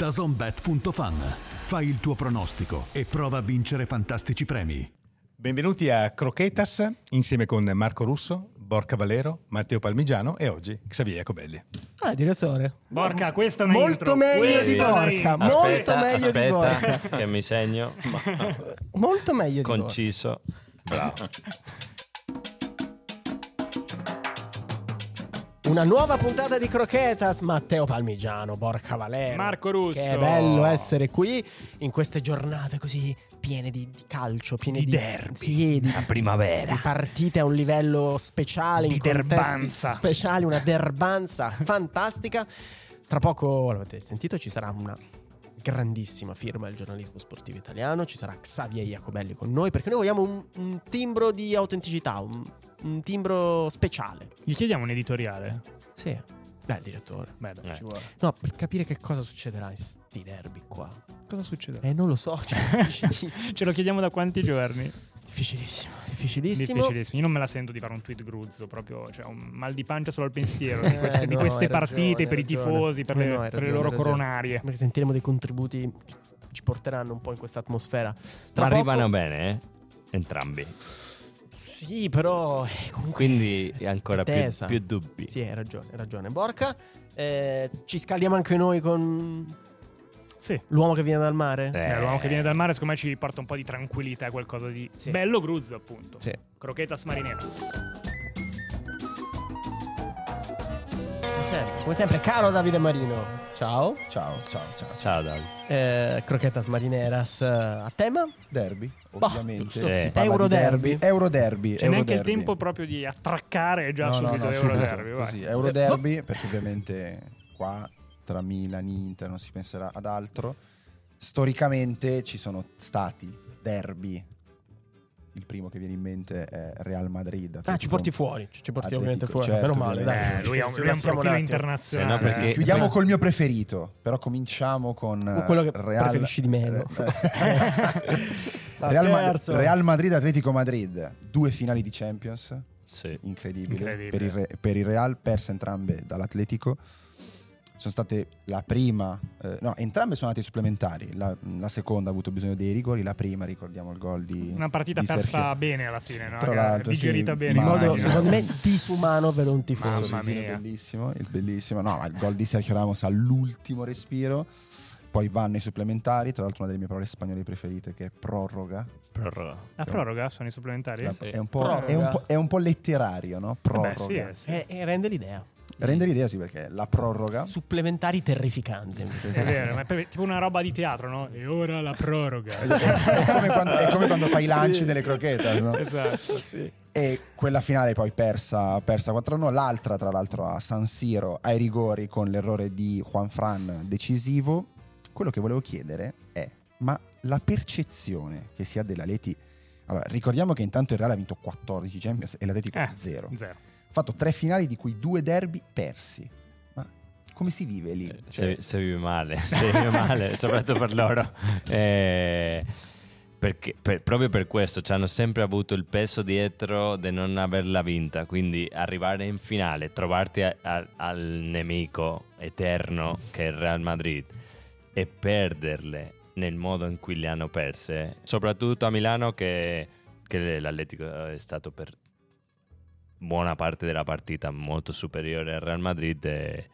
dazonbet.fan. Fai il tuo pronostico e prova a vincere fantastici premi. Benvenuti a Croquetas insieme con Marco Russo, Borca Valero, Matteo Palmigiano e oggi Xavier Jacobelli. Ah, direttore. Borca, questa è una Molto intro. meglio di Borca, intro. molto Aspetta, meglio di aspetta, Borca. che mi segno. Molto meglio di Borca. Conciso. Bravo. Una nuova puntata di Croquetas, Matteo Palmigiano, Borca Valero. Marco Russo. Che bello essere qui in queste giornate così piene di, di calcio, piene Di di, derby. Sì, di, La primavera. di partite a un livello speciale, Di derbanza. speciali, una derbanza fantastica. Tra poco, l'avete sentito, ci sarà una grandissima firma del giornalismo sportivo italiano, ci sarà Xavier Jacobelli con noi perché noi vogliamo un, un timbro di autenticità, un, un timbro speciale. Gli chiediamo un editoriale. Sì. Beh, direttore. Beh, dai, Eh. ci vuole. No, per capire che cosa succederà in sti derby qua. Cosa succede? Eh, non lo so, cioè, difficilissimo. Ce lo chiediamo da quanti giorni? difficilissimo, difficilissimo. Difficilissimo. Io non me la sento di fare un tweet gruzzo, proprio, cioè un mal di pancia solo al pensiero di Eh, queste, di no, queste hai ragione, partite hai per i ragione. tifosi, per Eh, le, no, per le ragione, loro ragione. coronarie. Perché sentiremo dei contributi che ci porteranno un po' in questa atmosfera. Tra Ma arrivano poco- bene, eh? Entrambi. Sì, però eh, comunque Quindi ancora più, Tesa. più dubbi. Sì, hai ragione, hai ragione. Borca, eh, ci scaldiamo anche noi con Sì. l'uomo che viene dal mare? Eh. Eh, l'uomo che viene dal mare, secondo me, ci porta un po' di tranquillità, qualcosa di Sì. bello gruzzo, appunto. Sì. Croquetas marineras. Sempre, come sempre, caro Davide Marino. Ciao. Ciao, ciao, ciao. Ciao Davide. Eh, Croquetas Marineras eh, a tema? Derby, Bah, ovviamente. parla di Euroderby. Euroderby. C'è neanche il Euroderby. tempo proprio di attraccare già No, no, subito no, Euro subito, Derby. vai. così. Euroderby, perché ovviamente qua tra Milan e Inter non si penserà ad altro. Storicamente ci sono stati derby. Il primo che viene in mente è Real Madrid. Ah, ci porti fuori. Ci ci porti ovviamente fuori. certo, Meno male, dai. Eh, lui ha un, lui un profilo internazionale. Se no, Sì, perché- chiudiamo perché- col mio preferito, però cominciamo con Con quello che Real, preferisci di meno. Ma Real, Ma- scherzo. Real Madrid Atletico Madrid, due finali di Champions, Sì. incredibile, Incredibile. Per, il, Re- per il Real, perse entrambe dall'Atletico. Sono state la prima, eh, no, entrambe sono andate ai supplementari. La, la seconda ha avuto bisogno dei rigori, la prima ricordiamo il gol di. Una partita di persa Sergio. bene alla fine, no? Tra l'altro, digerita sì, bene. In modo, secondo me, disumano per un tifoso. Mamma Sì, sì, mia. bellissimo, il bellissimo. No, ma il gol di Sergio Ramos all'ultimo respiro. Poi vanno i supplementari. Tra l'altro, una delle mie parole spagnole preferite, che è proroga. Proroga. La proroga sono i supplementari? Sì. È, un è, un po', è un po' letterario, no? Vabbè, Proroga. sì, eh, sì. E, e rende l'idea. Rende l'idea, sì, perché la proroga. Supplementari terrificanti. È vero, ma è per- tipo una roba di teatro, no? E ora la proroga. è, come quando, è come quando fai i lanci delle croquetas, no? esatto, sì. E quella finale poi persa, persa 4-1, l'altra tra l'altro a San Siro ai rigori con l'errore di Juan Fran decisivo. Quello che volevo chiedere è, ma la percezione che si ha della Leti... Allora, ricordiamo che intanto il Real ha vinto 14 Champions e l'Atletico Eh, 0. Zero. Ha fatto tre finali di cui due derby persi. Ma come si vive lì? Cioè, Se, se vive male, se vive male, soprattutto per loro. Eh, perché, per- proprio per questo ci hanno sempre avuto il peso dietro di non averla vinta. Quindi arrivare in finale, trovarti a- a- al nemico eterno che è il Real Madrid e perderle nel modo in cui le hanno perse, soprattutto a Milano che, che l'Atletico è stato per buona parte della partita molto superiore al Real Madrid e,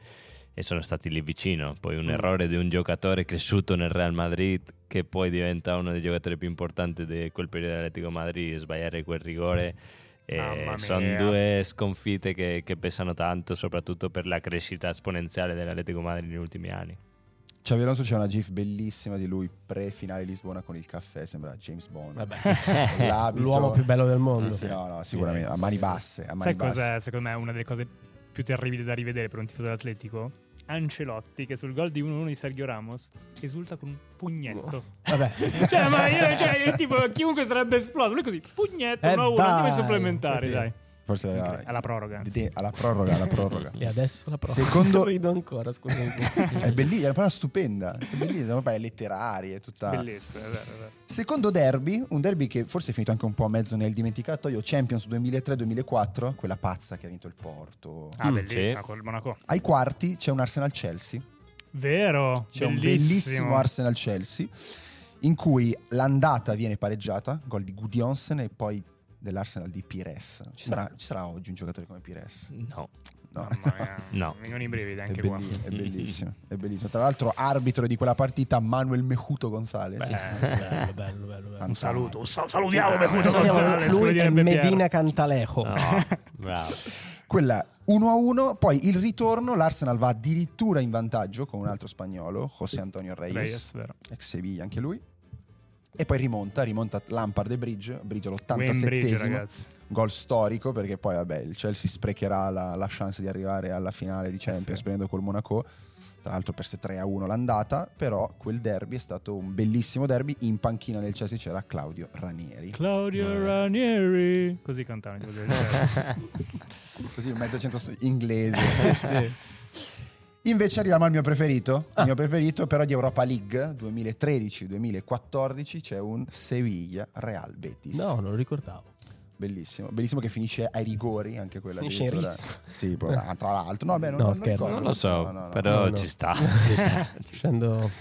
e sono stati lì vicino. Poi un errore di un giocatore cresciuto nel Real Madrid che poi diventa uno dei giocatori più importanti di quel periodo dell'Atletico Madrid, sbagliare quel rigore. Eh, sono due sconfitte che, che pesano tanto, soprattutto per la crescita esponenziale dell'Atletico Madrid negli ultimi anni. Xavi Alonso c'è una gif bellissima di lui pre-finale Lisbona con il caffè, sembra James Bond. L'uomo più bello del mondo. Sì, sì, no, no, sicuramente, a mani basse, a mani Sai basse. cos'è, secondo me, una delle cose più terribili da rivedere per un tifoso dell'Atletico? Ancelotti, che sul gol di 1-1 di Sergio Ramos esulta con un pugnetto. Vabbè. cioè, ma io, cioè, io tipo, chiunque sarebbe esploso. Lui così, pugnetto, Eh, 1-1, dai, andiamo ai supplementari, così. dai. Forse Incredibile. Alla proroga. te- alla proroga, alla proroga. E adesso la prova. Secondo- Rido ancora, scusa. è bellissima, è una parola stupenda. È bellissima, poi è letteraria, è tutta... Bellissimo, è vero, è vero. Secondo derby, un derby che forse è finito anche un po' a mezzo nel dimenticatoio, Champions 2003-2004, quella pazza che ha vinto il Porto. Ah, Mm, bellissima, sì. col Monaco. Ai quarti c'è un Arsenal-Chelsea. Vero, C'è un bellissimo. bellissimo Arsenal-Chelsea in cui l'andata viene pareggiata, gol di Gudjonsen e poi dell'Arsenal di Pires. Ci sarà, ci sarà oggi un giocatore come Pires? No. No. No. mi vengono i brividi È, anche qua. belli- è bellissimo, è bellissimo. Tra l'altro, arbitro di quella partita, Manuel Mejuto Gonzalez. Beh, bello, bello, bello, bello. un saluto, un sal- salutiamo Salutiamo Gonzalez, come Lui Piero. Medina Cantalejo. No, bravo. Quella 1-1, poi il ritorno, l'Arsenal va addirittura in vantaggio con un altro spagnolo, José Antonio Reyes, Reyes, vero. ex Sevilla anche lui. E poi rimonta, rimonta Lampard e Bridge, Bridge Wembridge, all'87esimo, ragazzi. gol storico perché poi vabbè il Chelsea sprecherà la, la chance di arrivare alla finale di Champions sì. prendendo col Monaco, tra l'altro perse 3-1 l'andata, però quel derby è stato un bellissimo derby, in panchina nel Chelsea c'era Claudio Ranieri, Claudio Eh. Ranieri. Così cantavano del così un mezzo accento inglese. Invece arriviamo al mio preferito, il mio preferito però di Europa League 2013-2014 c'è un Sevilla Real Betis. No, non lo ricordavo. Bellissimo, bellissimo che finisce ai rigori anche quella Finisce in. Sì, poi, ah, tra l'altro. No, beh, non, No, non scherzo. ricordo. Non lo so, No, no, no. però ci sta. Ci sta.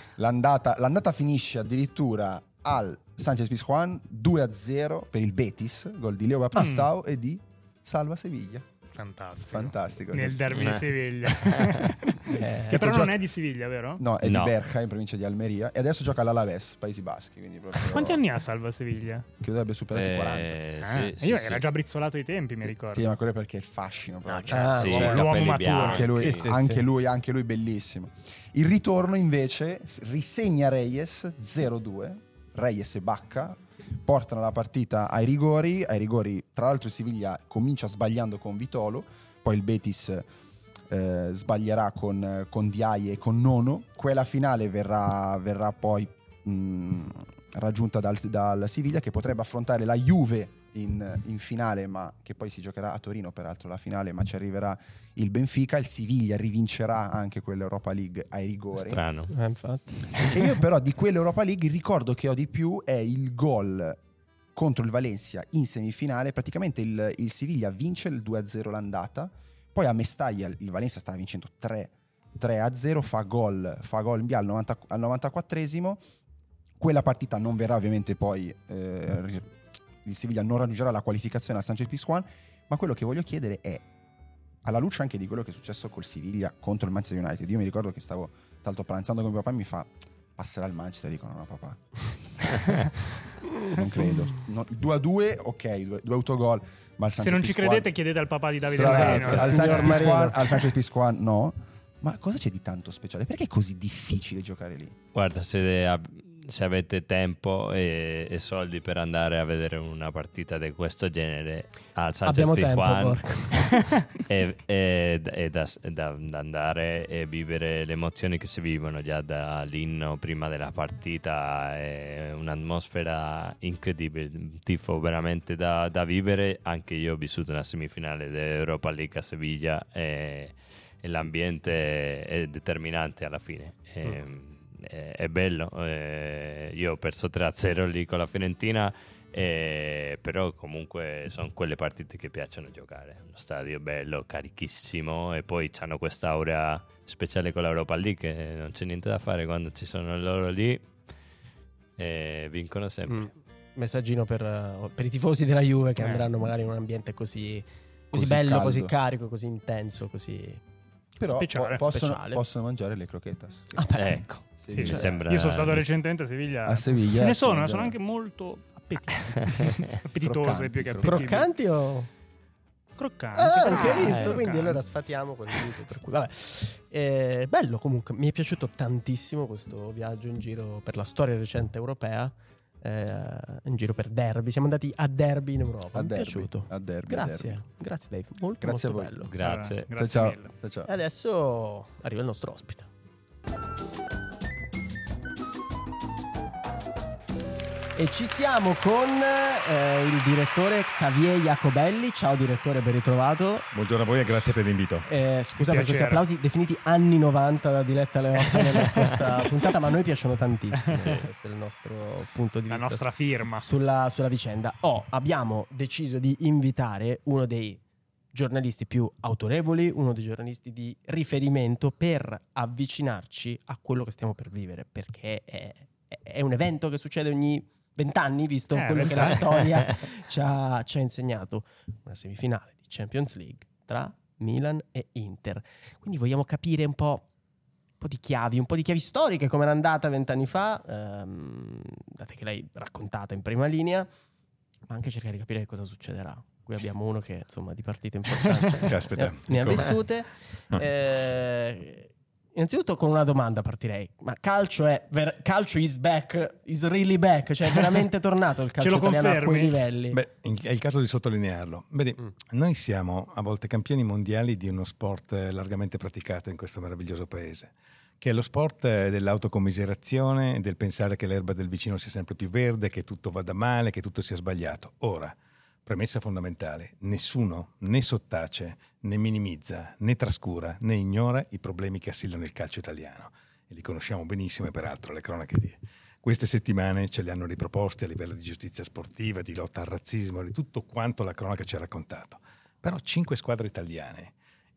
L'andata, l'andata finisce addirittura al Sanchez Pizjuan 2-0 per il Betis, gol di Leo Baptistao e di Salva Sevilla. Fantastico. Fantastico. Nel derby Eh. di Siviglia. Eh, che però gioca- non è di Siviglia, vero? No, è No. di Berja in provincia di Almeria e adesso gioca all'Alaves, Paesi Baschi, proprio Quanti anni ha Salva Siviglia? Credo dovrebbe superare i 40. Eh, sì, io sì. era già brizzolato ai tempi, mi ricordo. Sì, ma quello è perché è il fascino proprio. No, cioè, Ah, sì, l'uomo- maturo. anche lui, Sì, sì, anche sì. lui, anche lui bellissimo. Il ritorno invece risegna Reyes 0-2. Reyes e Bacca portano la partita ai rigori. Ai rigori, tra l'altro, il Siviglia comincia sbagliando con Vitolo, poi il Betis eh, sbaglierà con, con Diaye e con Nono. Quella finale verrà, verrà poi mh, raggiunta dal, dal Siviglia che potrebbe affrontare la Juve in, in finale, ma che poi si giocherà a Torino, peraltro la finale, ma ci arriverà il Benfica. Il Siviglia rivincerà anche quell'Europa League ai rigori. Strano. eh, infatti. E io però di quell'Europa League il ricordo che ho di più è il gol contro il Valencia in semifinale. Praticamente il, il Siviglia vince il 2-0 l'andata, poi a Mestaglia il Valencia stava vincendo 3, 3-0, fa gol, fa gol in via al, 90 al 94esimo. Quella partita non verrà ovviamente poi, eh, il Siviglia non raggiungerà la qualificazione al Sanchez Pizjuan, ma quello che voglio chiedere è, alla luce anche di quello che è successo col Siviglia contro il Manchester United, io mi ricordo che stavo l'altro pranzando con mio papà e mi fa passerà il Manchester dico no no papà non credo no, 2 a 2 ok due, due autogol ma al Se non ci credete, chiedete al papà di Davide Marino. al Sanchez. Pizjuan, al Sanchez Pizjuan no ma cosa c'è di tanto speciale perché è così difficile giocare lì Guarda, se, ab- se avete tempo e, e soldi per andare a vedere una partita di questo genere al Sanchez Pizjuan è, è- è da, da- da andare e vivere le emozioni che si vivono già dall'inno prima della partita è un'atmosfera incredibile tifo veramente da, da vivere. Anche io ho vissuto una semifinale dell'Europa League a Sevilla e, e l'ambiente è determinante alla fine. È, è- è bello eh, io ho perso 3-0 lì con la Fiorentina eh, però comunque sono quelle partite che piacciono giocare. Uno stadio bello, carichissimo e poi hanno quest'aurea speciale con l'Europa League che non c'è niente da fare quando ci sono loro lì vincono sempre. Mm. Messaggino per, eh, per i tifosi della Juve che Eh. andranno magari in un ambiente così, così, Così bello, caldo. così carico, così intenso, così... però Speciale, po- possono, speciale. possono mangiare le croquetas Ah, beh. Ecco, Sì, Sì, certo. sembra- Io sono stato recentemente a Seviglia. a Seviglia Ce ne sono, mangiano- sono anche molto appetitose, appetitose più che appetibili. Croccanti o... Croccanti. Ah, Ah, visto, ecco. quindi allora sfatiamo quel dito, per cui vabbè. Eh, bello comunque, mi è piaciuto tantissimo questo viaggio in giro per la storia recente europea, eh, in giro per derby, siamo andati a derby in Europa, a mi è derby, piaciuto. a derby, a Grazie, derby. grazie Dave, molto, Grazie molto a voi. bello. grazie. Allora, grazie ciao, ciao, ciao. E adesso arriva il nostro ospite. E ci siamo con eh, il direttore Xavier Jacobelli. Ciao direttore, ben ritrovato. Buongiorno a voi e grazie per l'invito. Eh, scusa per questi applausi definiti anni 90 da Diletta alle 8 nella scorsa puntata, ma a noi piacciono tantissimo. Questo è il nostro punto di La vista nostra firma. sulla, sulla vicenda. Oh, abbiamo deciso di invitare uno dei giornalisti più autorevoli, uno dei giornalisti di riferimento per avvicinarci a quello che stiamo per vivere, perché è, è un evento che succede ogni vent'anni, visto Eh, quello che la storia ci ha, ci ha insegnato. Una semifinale di Champions League tra Milan e Inter. Quindi vogliamo capire un po', un po' di chiavi, un po' di chiavi storiche, come era andata vent'anni fa, ehm, date che l'hai raccontata in prima linea, ma anche cercare di capire cosa succederà. Qui abbiamo uno che insomma di partite importanti Caspita, ne, ne ha vissute. Eh, innanzitutto con una domanda partirei. Ma calcio è ver- calcio is back, is really back, cioè è veramente tornato il calcio italiano a quei confermi? livelli. Beh, è il caso di sottolinearlo. Vedi, Mm. noi siamo a volte campioni mondiali di uno sport largamente praticato in questo meraviglioso paese, che è lo sport dell'autocommiserazione, del pensare che l'erba del vicino sia sempre più verde, che tutto vada male, che tutto sia sbagliato. Ora, premessa fondamentale, nessuno né sottace, né minimizza, né trascura, né ignora i problemi che assillano il calcio italiano. E li conosciamo benissimo e peraltro le cronache di queste settimane ce li hanno riproposti a livello di giustizia sportiva, di lotta al razzismo, di tutto quanto la cronaca ci ha raccontato. Però cinque squadre italiane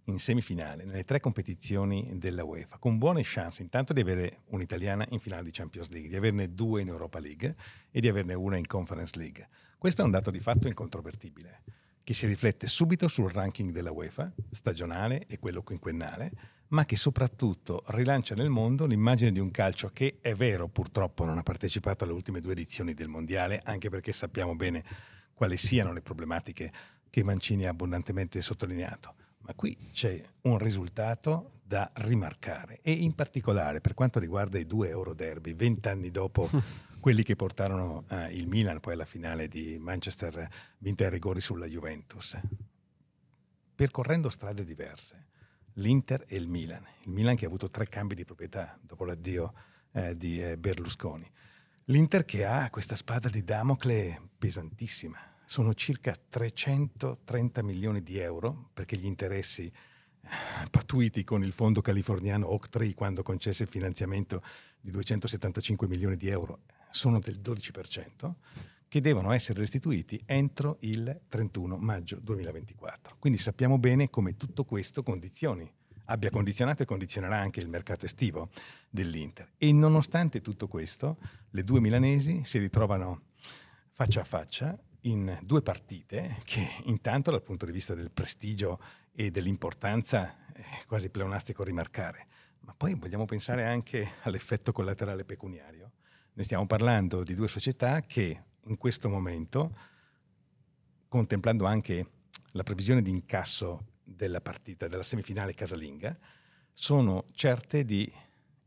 in semifinale nelle tre competizioni della UEFA, con buone chance intanto di avere un'italiana in finale di Champions League, di averne due in Europa League e di averne una in Conference League. Questo è un dato di fatto incontrovertibile, che si riflette subito sul ranking della UEFA, stagionale e quello quinquennale, ma che soprattutto rilancia nel mondo l'immagine di un calcio che è vero purtroppo non ha partecipato alle ultime due edizioni del Mondiale, anche perché sappiamo bene quali siano le problematiche che Mancini ha abbondantemente sottolineato. Ma qui c'è un risultato da rimarcare e in particolare per quanto riguarda i due Euro Derby, vent'anni dopo quelli che portarono eh, il Milan poi alla finale di Manchester vinta ai rigori sulla Juventus. Percorrendo strade diverse, l'Inter e il Milan, il Milan che ha avuto tre cambi di proprietà dopo l'addio eh, di eh, Berlusconi, l'Inter che ha questa spada di Damocle pesantissima, sono circa 330 milioni di euro perché gli interessi eh, patuiti con il fondo californiano Oak quando concesse il finanziamento di 275 milioni di euro sono del 12%, che devono essere restituiti entro il 31 maggio 2024. Quindi sappiamo bene come tutto questo condizioni, abbia condizionato e condizionerà anche il mercato estivo dell'Inter. E nonostante tutto questo, le due milanesi si ritrovano faccia a faccia in due partite che intanto dal punto di vista del prestigio e dell'importanza è quasi pleonastico rimarcare, ma poi vogliamo pensare anche all'effetto collaterale pecuniario. Ne stiamo parlando di due società che in questo momento, contemplando anche la previsione di incasso della partita della semifinale casalinga, sono certe di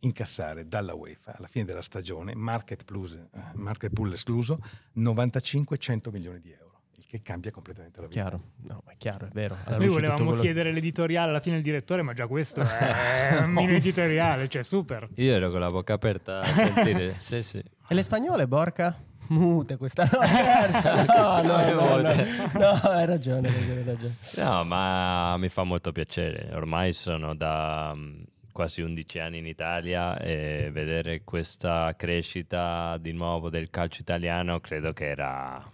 incassare dalla UEFA alla fine della stagione, market, plus, eh, market pool escluso, 95-100 milioni di euro, il che cambia completamente la vita. Chiaro, no, è chiaro, è vero. Alla Noi volevamo quello- chiedere l'editoriale alla fine del direttore, ma già questo è un mini editoriale, cioè super. Io ero con la bocca aperta a sentire. sì, sì. E le spagnole, Borca? Mute questa no, scherzo. No, no, no, no, no, hai ragione, hai ragione, hai ragione. No, ma mi fa molto piacere. Ormai sono da mm, quasi 11 anni in Italia e vedere questa crescita di nuovo del calcio italiano credo che era,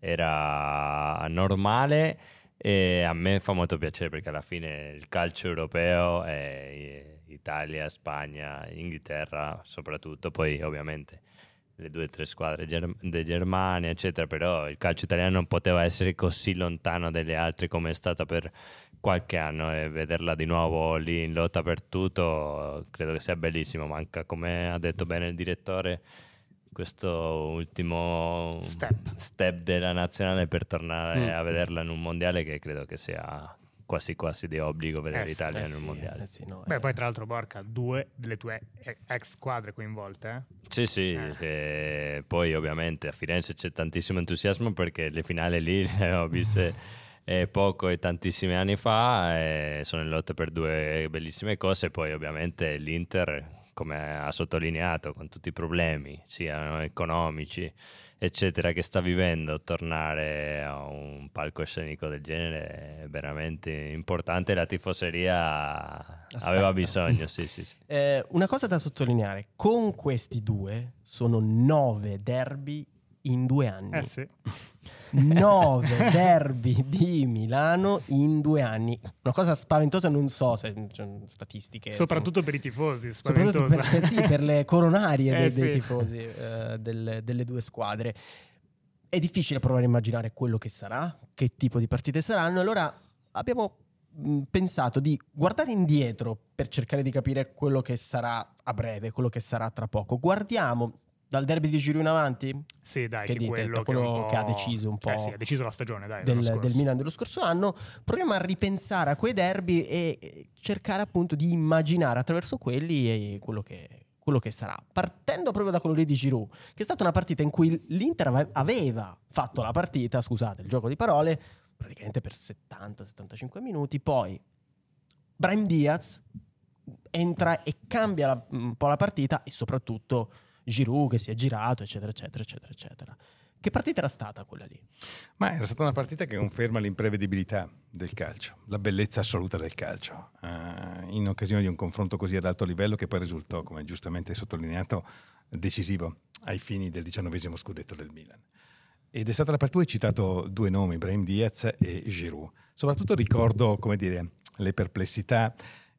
era normale e a me fa molto piacere perché alla fine il calcio europeo è Italia, Spagna, Inghilterra soprattutto, poi ovviamente le due o tre squadre ger- di Germania, eccetera, però il calcio italiano non poteva essere così lontano dalle altre come è stata per qualche anno e vederla di nuovo lì in lotta per tutto credo che sia bellissimo. Manca, come ha detto bene il direttore, questo ultimo Step. step della nazionale per tornare Mm. a vederla in un mondiale che credo che sia quasi quasi di obbligo vedere Eh l'Italia Eh un sì, mondiale. eh sì, no, Beh, eh. poi tra l'altro, Borca, due delle tue ex squadre coinvolte, eh? Sì, sì, Eh. e poi ovviamente a Firenze c'è tantissimo entusiasmo perché le finali lì le ho viste eh, poco e tantissimi anni fa e sono in lotta per due bellissime cose, poi ovviamente l'Inter, come ha sottolineato, con tutti i problemi, siano economici, eccetera, che sta vivendo, tornare a un palcoscenico del genere è veramente importante, la tifoseria aveva bisogno, sì, sì, sì. Eh, una cosa da sottolineare, con questi due sono nove derby in due anni. Eh sì. Nove derby di Milano in due anni. Una cosa spaventosa, non so se c'è statistiche. Soprattutto per i tifosi, spaventosa. per, sì, per le coronarie Eh, dei, dei sì. tifosi eh, delle, delle due squadre. È difficile provare a immaginare quello che sarà, che tipo di partite saranno. Allora abbiamo pensato di guardare indietro per cercare di capire quello che sarà a breve, quello che sarà tra poco. Guardiamo dal derby di Giro in avanti Sì, dai, Che che, dite? quello, quello che, che ha deciso un Cioè, po' sì, ha deciso la stagione, dai, del, del Milan dello scorso anno. Proviamo a ripensare a quei derby e cercare appunto di immaginare attraverso quelli quello che, quello che sarà. Partendo proprio da quello lì di Giroud, che è stata una partita in cui l'Inter ave- aveva fatto la partita, scusate il gioco di parole, praticamente per 70-75 minuti, poi Brahim Diaz entra e cambia la- un po' la partita e soprattutto Giroud che si è girato, eccetera, eccetera, eccetera, eccetera. Che partita era stata quella lì? Ma era stata una partita che conferma l'imprevedibilità del calcio, la bellezza assoluta del calcio, eh, in occasione di un confronto così ad alto livello che poi risultò, come giustamente sottolineato, decisivo ai fini del diciannovesimo scudetto del Milan. Ed è stata la partita, hai citato due nomi, Brahim Diaz e Giroud. Soprattutto ricordo, come dire, le perplessità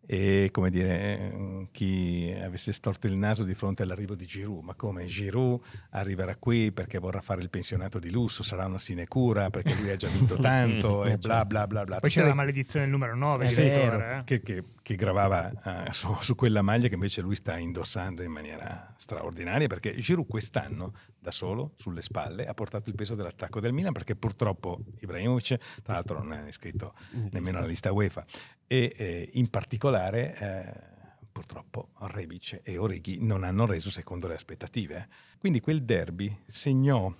e come dire, eh, chi avesse storto il naso di fronte all'arrivo di Giroud. Ma come Giroud arriverà qui perché vorrà fare il pensionato di lusso, sarà una sinecura perché lui ha già vinto tanto e bla bla bla bla. Poi c'era le- la maledizione del numero 9, È di vero. eh. che, che- che gravava eh, su, su quella maglia che invece lui sta indossando in maniera straordinaria perché Giroud quest'anno da solo sulle spalle ha portato il peso dell'attacco del Milan perché purtroppo Ibrahimovic tra l'altro non è iscritto nemmeno alla lista UEFA. E eh, in particolare eh, purtroppo Rebic e Oreghi non hanno reso secondo le aspettative. Quindi quel derby segnò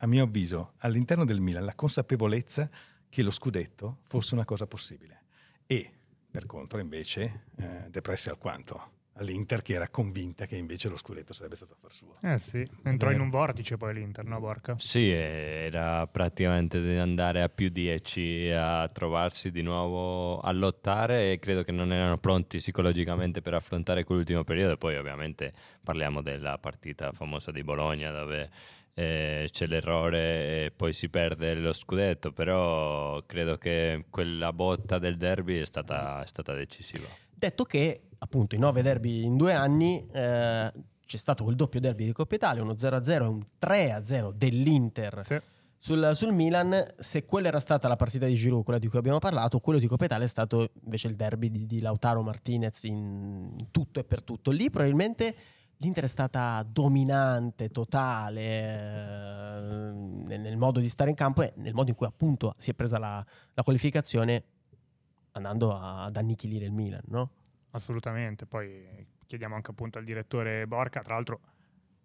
a mio avviso all'interno del Milan la consapevolezza che lo scudetto fosse una cosa possibile. E per contro invece eh, depresse alquanto all'Inter che era convinta che invece lo scudetto sarebbe stato affar suo Eh sì, entrò in Vero. un vortice poi l'Inter, no Borca? Sì, era praticamente di andare a più 10 a trovarsi di nuovo a lottare e credo che non erano pronti psicologicamente per affrontare quell'ultimo periodo. Poi ovviamente parliamo della partita famosa di Bologna dove eh, c'è l'errore e poi si perde lo scudetto, però credo che quella botta del derby è stata, è stata decisiva. Detto che, appunto, i nove derby in due anni eh, c'è stato quel doppio derby di Coppa Italia, uno 0-0 e un 3-0 dell'Inter Sì. sul, sul Milan. Se quella era stata la partita di Giroud, quella di cui abbiamo parlato, quello di Coppa Italia è stato invece il derby di, di Lautaro Martinez in, in tutto e per tutto. Lì probabilmente l'Inter è stata dominante, totale eh, nel, nel modo di stare in campo e nel modo in cui appunto si è presa la, la qualificazione andando a- ad annichilire il Milan, no? Assolutamente, poi chiediamo anche appunto al direttore Borca, tra l'altro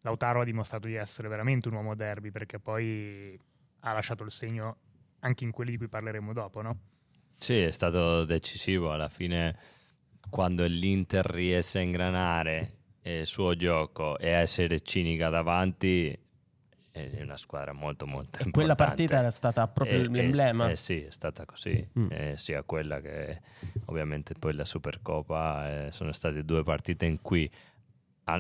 Lautaro ha dimostrato di essere veramente un uomo derby perché poi ha lasciato il segno anche in quelli di cui parleremo dopo, no? Sì, è stato decisivo. Alla fine quando l'Inter riesce a ingranare il suo gioco e a essere cinica davanti è una squadra molto molto E importante. quella partita era stata proprio Eh, l'emblema. eh, sì, è stata così, Mm. eh, sia quella che ovviamente poi la Supercoppa, eh, sono state due partite in cui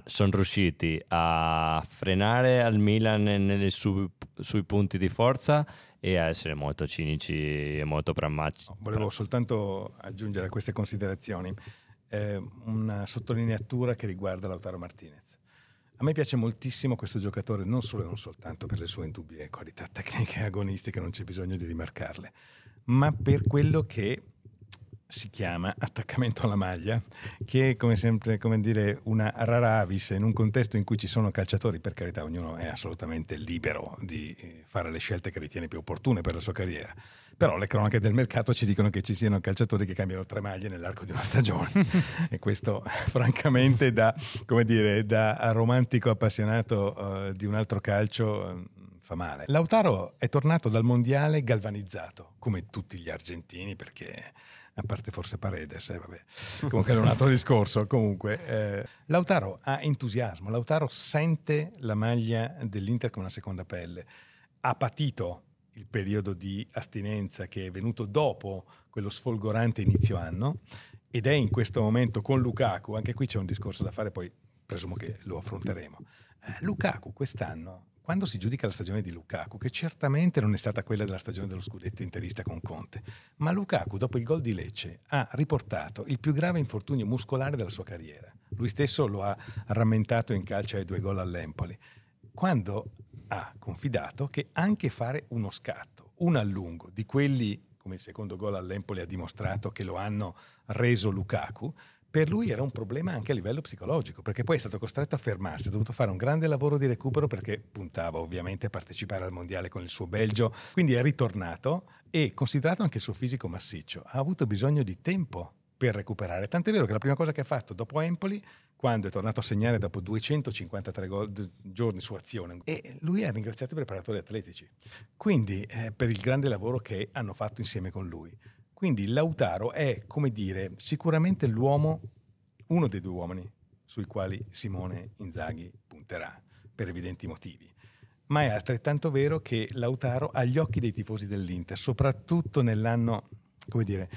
sono riusciti a frenare al Milan nei su- sui punti di forza e a essere molto cinici e molto pragmatici. Volevo soltanto aggiungere a queste considerazioni eh, una sottolineatura che riguarda Lautaro Martinez. A me piace moltissimo questo giocatore, non solo e non soltanto per le sue indubbie qualità tecniche e agonistiche, non c'è bisogno di rimarcarle, ma per quello che si chiama attaccamento alla maglia, che è come sempre come dire, una rara avis in un contesto in cui ci sono calciatori, per carità, ognuno è assolutamente libero di eh, fare le scelte che ritiene più opportune per la sua carriera. Però le cronache del mercato ci dicono che ci siano calciatori che cambiano tre maglie nell'arco di una stagione e questo francamente da, come dire, da romantico appassionato eh, di un altro calcio eh, fa male. Lautaro è tornato dal mondiale galvanizzato, come tutti gli argentini, perché a parte forse Paredes, eh, vabbè. comunque è un altro discorso. Comunque, eh, Lautaro ha entusiasmo, Lautaro sente la maglia dell'Inter come una seconda pelle, ha patito il periodo di astinenza che è venuto dopo quello sfolgorante inizio anno ed è in questo momento con Lukaku, anche qui c'è un discorso da fare, poi presumo che lo affronteremo. Eh, Lukaku quest'anno, quando si giudica la stagione di Lukaku, che certamente non è stata quella della stagione dello scudetto interista con Conte, ma Lukaku dopo il gol di Lecce ha riportato il più grave infortunio muscolare della sua carriera. Lui stesso lo ha rammentato in calcio ai due gol all'Empoli, quando ha confidato che anche fare uno scatto, un allungo di quelli come il secondo gol all'Empoli ha dimostrato che lo hanno reso Lukaku, per lui era un problema anche a livello psicologico, perché poi è stato costretto a fermarsi, ha dovuto fare un grande lavoro di recupero perché puntava ovviamente a partecipare al mondiale con il suo Belgio, quindi è ritornato e considerato anche il suo fisico massiccio, ha avuto bisogno di tempo per recuperare. Tant'è vero che la prima cosa che ha fatto dopo Empoli, quando è tornato a segnare dopo 253 gol, giorni su azione, e lui ha ringraziato i preparatori atletici. Quindi eh, per il grande lavoro che hanno fatto insieme con lui. Quindi Lautaro è, come dire, sicuramente l'uomo, uno dei due uomini sui quali Simone Inzaghi punterà, per evidenti motivi. Ma è altrettanto vero che Lautaro ha gli occhi dei tifosi dell'Inter, soprattutto nell'anno, come dire,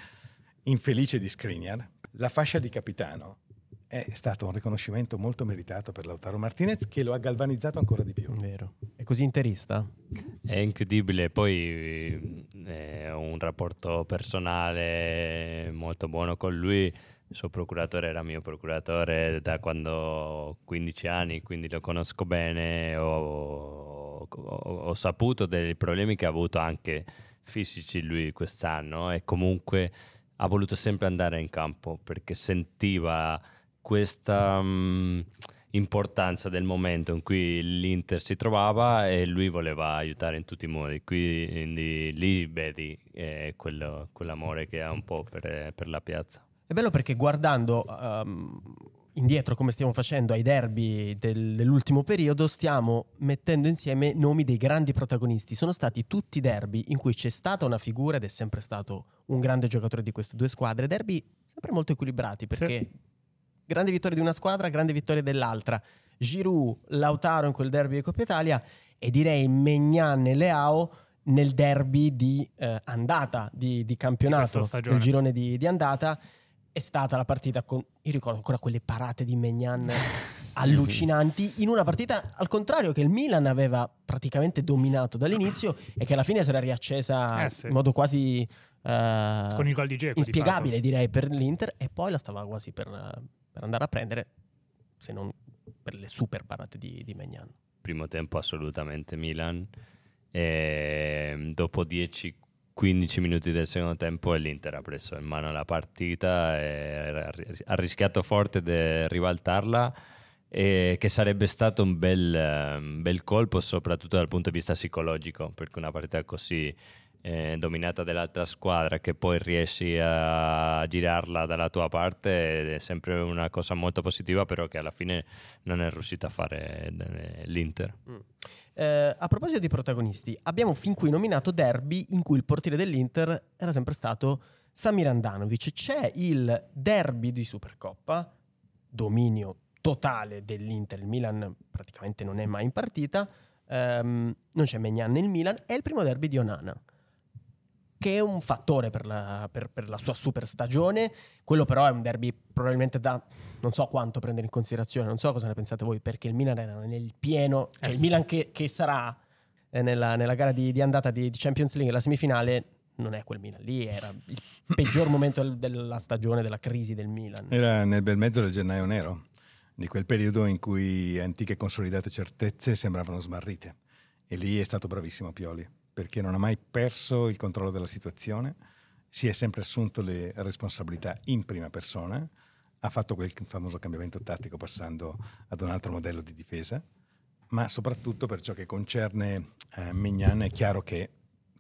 infelice di Skriniar, la fascia di capitano è stato un riconoscimento molto meritato per Lautaro Martinez che lo ha galvanizzato ancora di più. Vero. È così interista? È incredibile, poi eh, ho un rapporto personale molto buono con lui. Il suo procuratore era mio procuratore da quando ho 15 anni, quindi lo conosco bene. Ho, ho, ho saputo dei problemi che ha avuto anche fisici lui quest'anno e comunque ha voluto sempre andare in campo perché sentiva questa um, importanza del momento in cui l'Inter si trovava e lui voleva aiutare in tutti i modi. Quindi lì vedi eh, quello, quell'amore che ha un po' per, per, la piazza. È bello perché guardando um, indietro come stiamo facendo ai derby del, dell'ultimo periodo, stiamo mettendo insieme nomi dei grandi protagonisti. Sono stati tutti derby in cui c'è stata una figura ed è sempre stato un grande giocatore di queste due squadre. Derby sempre molto equilibrati perché sì grande vittoria di una squadra, grande vittoria dell'altra. Giroud, Lautaro in quel derby di Coppa Italia e direi Megnan e Leao nel derby di eh, andata di, di campionato del girone di, di, andata è stata la partita con io ricordo ancora quelle parate di Megnan allucinanti in una partita al contrario che il Milan aveva praticamente dominato dall'inizio e che alla fine si era riaccesa eh sì. in modo quasi uh, con il gol di Geco inspiegabile direi per l'Inter e poi la stava quasi per per andare a prendere, se non per le super parate di, di Magnan. Primo tempo assolutamente Milan, e dopo 10-15 minuti del secondo tempo l'Inter ha preso in mano la partita e ha rischiato forte di ribaltarla e che sarebbe stato un bel, un bel colpo soprattutto dal punto di vista psicologico perché una partita così eh, dominata dall'altra squadra che poi riesci a girarla dalla tua parte è sempre una cosa molto positiva però che alla fine non è riuscita a fare eh, l'Inter. Mm. Eh, a proposito di protagonisti, abbiamo fin qui nominato derby in cui il portiere dell'Inter era sempre stato Samir Andanovic. C'è il derby di Supercoppa, dominio totale dell'Inter, il Milan praticamente non è mai in partita, um, non c'è Megnan nel Milan, è il primo derby di Onana che è un fattore per la, per, per la, sua super stagione. Quello però è un derby probabilmente da non so quanto prendere in considerazione, non so cosa ne pensate voi, perché il Milan era nel pieno, cioè eh il Milan che, che sarà eh, nella, nella, gara di, di andata di, di, Champions League, la semifinale, non è quel Milan lì, era il peggior momento della stagione, della crisi del Milan. Era nel bel mezzo del gennaio nero, di quel periodo in cui antiche consolidate certezze sembravano smarrite. E lì è stato bravissimo Pioli perché non ha mai perso il controllo della situazione, si è sempre assunto le responsabilità in prima persona, ha fatto quel famoso cambiamento tattico passando ad un altro modello di difesa, ma soprattutto per ciò che concerne eh, Mignan è chiaro che